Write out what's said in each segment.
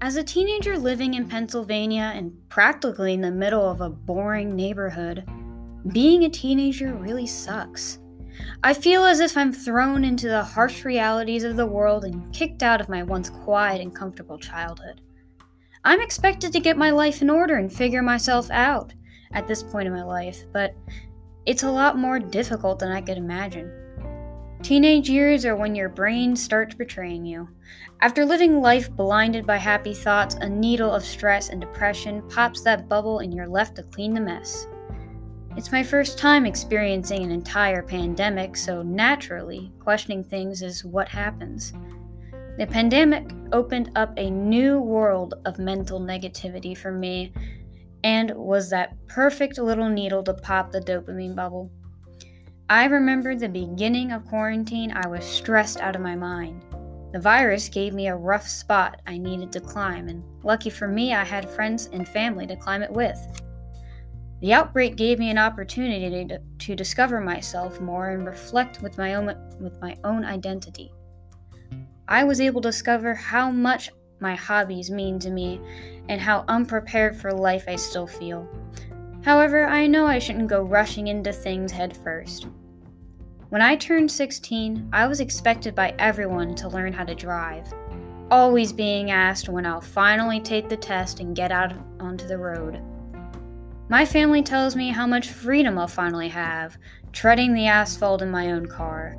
As a teenager living in Pennsylvania and practically in the middle of a boring neighborhood, being a teenager really sucks. I feel as if I'm thrown into the harsh realities of the world and kicked out of my once quiet and comfortable childhood. I'm expected to get my life in order and figure myself out at this point in my life, but it's a lot more difficult than I could imagine. Teenage years are when your brain starts betraying you. After living life blinded by happy thoughts, a needle of stress and depression pops that bubble and you're left to clean the mess. It's my first time experiencing an entire pandemic, so naturally, questioning things is what happens. The pandemic opened up a new world of mental negativity for me and was that perfect little needle to pop the dopamine bubble. I remember the beginning of quarantine, I was stressed out of my mind. The virus gave me a rough spot I needed to climb, and lucky for me, I had friends and family to climb it with. The outbreak gave me an opportunity to, to discover myself more and reflect with my own with my own identity. I was able to discover how much my hobbies mean to me and how unprepared for life I still feel. However, I know I shouldn't go rushing into things headfirst. first. When I turned 16, I was expected by everyone to learn how to drive, always being asked when I'll finally take the test and get out onto the road. My family tells me how much freedom I'll finally have, treading the asphalt in my own car.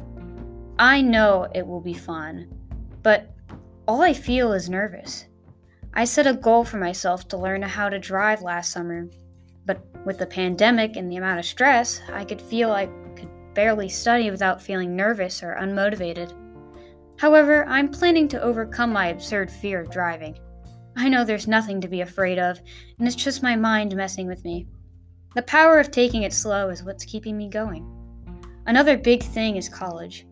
I know it will be fun, but all I feel is nervous. I set a goal for myself to learn how to drive last summer, but with the pandemic and the amount of stress, I could feel I barely study without feeling nervous or unmotivated. However, I'm planning to overcome my absurd fear of driving. I know there's nothing to be afraid of, and it's just my mind messing with me. The power of taking it slow is what's keeping me going. Another big thing is college.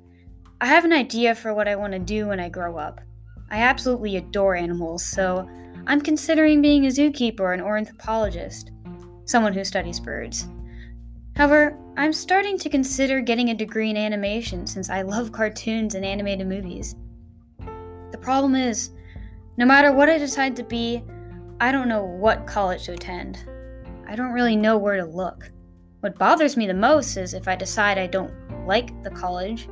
I have an idea for what I want to do when I grow up. I absolutely adore animals, so I'm considering being a zookeeper or an ornithologist, someone who studies birds. However, I'm starting to consider getting a degree in animation since I love cartoons and animated movies. The problem is, no matter what I decide to be, I don't know what college to attend. I don't really know where to look. What bothers me the most is if I decide I don't like the college,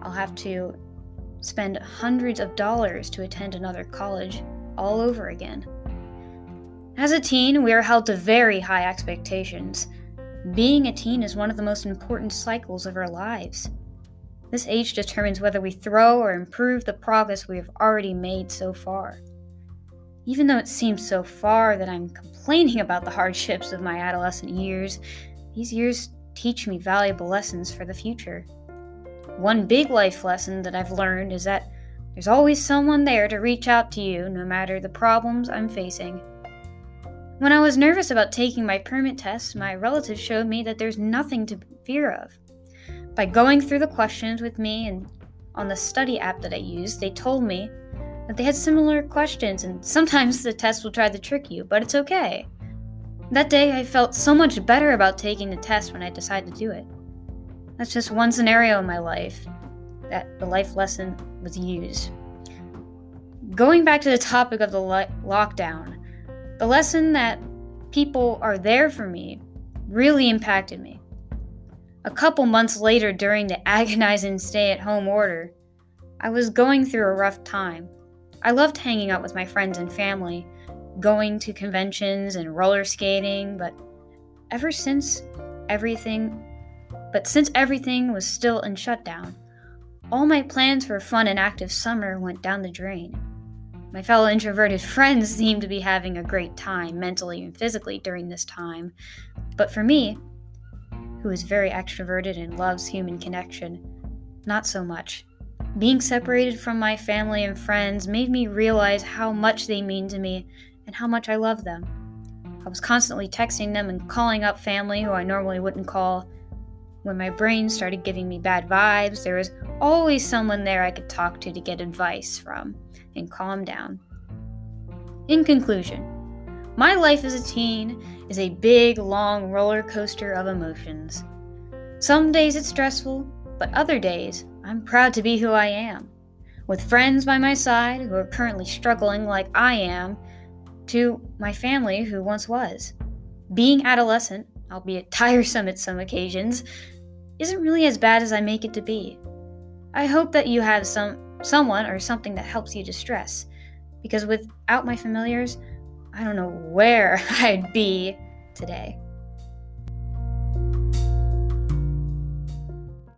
I'll have to spend hundreds of dollars to attend another college all over again. As a teen, we are held to very high expectations. Being a teen is one of the most important cycles of our lives. This age determines whether we throw or improve the progress we have already made so far. Even though it seems so far that I'm complaining about the hardships of my adolescent years, these years teach me valuable lessons for the future. One big life lesson that I've learned is that there's always someone there to reach out to you no matter the problems I'm facing. When I was nervous about taking my permit test, my relatives showed me that there's nothing to fear of. By going through the questions with me and on the study app that I used, they told me that they had similar questions and sometimes the test will try to trick you, but it's okay. That day I felt so much better about taking the test when I decided to do it. That's just one scenario in my life that the life lesson was used. Going back to the topic of the lo- lockdown, the lesson that people are there for me really impacted me. A couple months later, during the agonizing stay at home order, I was going through a rough time. I loved hanging out with my friends and family, going to conventions and roller skating, but ever since everything but since everything was still in shutdown, all my plans for a fun and active summer went down the drain. My fellow introverted friends seemed to be having a great time mentally and physically during this time, but for me, who is very extroverted and loves human connection, not so much. Being separated from my family and friends made me realize how much they mean to me and how much I love them. I was constantly texting them and calling up family who I normally wouldn't call, when my brain started giving me bad vibes, there was always someone there I could talk to to get advice from and calm down. In conclusion, my life as a teen is a big, long roller coaster of emotions. Some days it's stressful, but other days I'm proud to be who I am. with friends by my side who are currently struggling like I am, to my family who once was. Being adolescent, albeit tiresome at some occasions, isn't really as bad as I make it to be. I hope that you have some someone or something that helps you distress, because without my familiars, I don't know where I'd be today.